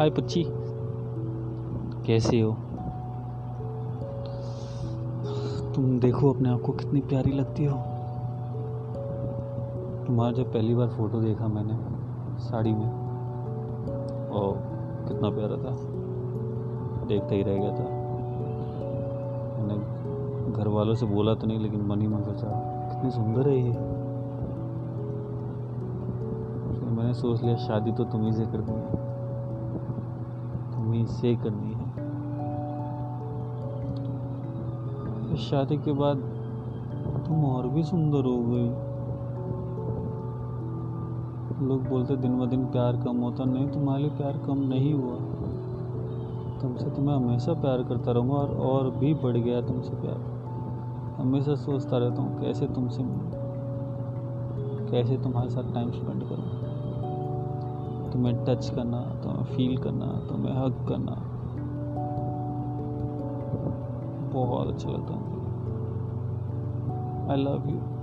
हाय पच्ची। कैसे हो? तुम देखो अपने आप को कितनी प्यारी लगती हो। तुम्हारा जब पहली बार फ़ोटो देखा मैंने साड़ी में और कितना प्यारा था। देखता ही रह गया था। मैंने घर वालों से बोला तो नहीं, लेकिन मन ही मन सोचा कितनी सुंदर है ये। मैंने सोच लिया, शादी तो तुम्ही से करनी है से करनी है। फिर शादी के बाद तुम और भी सुंदर हो गई। लोग बोलते दिन ब दिन प्यार कम होता, नहीं तुम्हारे लिए प्यार कम नहीं हुआ। तुमसे तो मैं हमेशा प्यार करता रहूँगा और और भी बढ़ गया तुमसे प्यार। हमेशा सोचता रहता हूँ, कैसे तुमसे मिलूं? कैसे तुम्हारे साथ टाइम स्पेंड करूँ? तुम्हें टच करना तुम्हें फील करना तुम्हें हक करना। बहुत अच्छा लगता है। I love you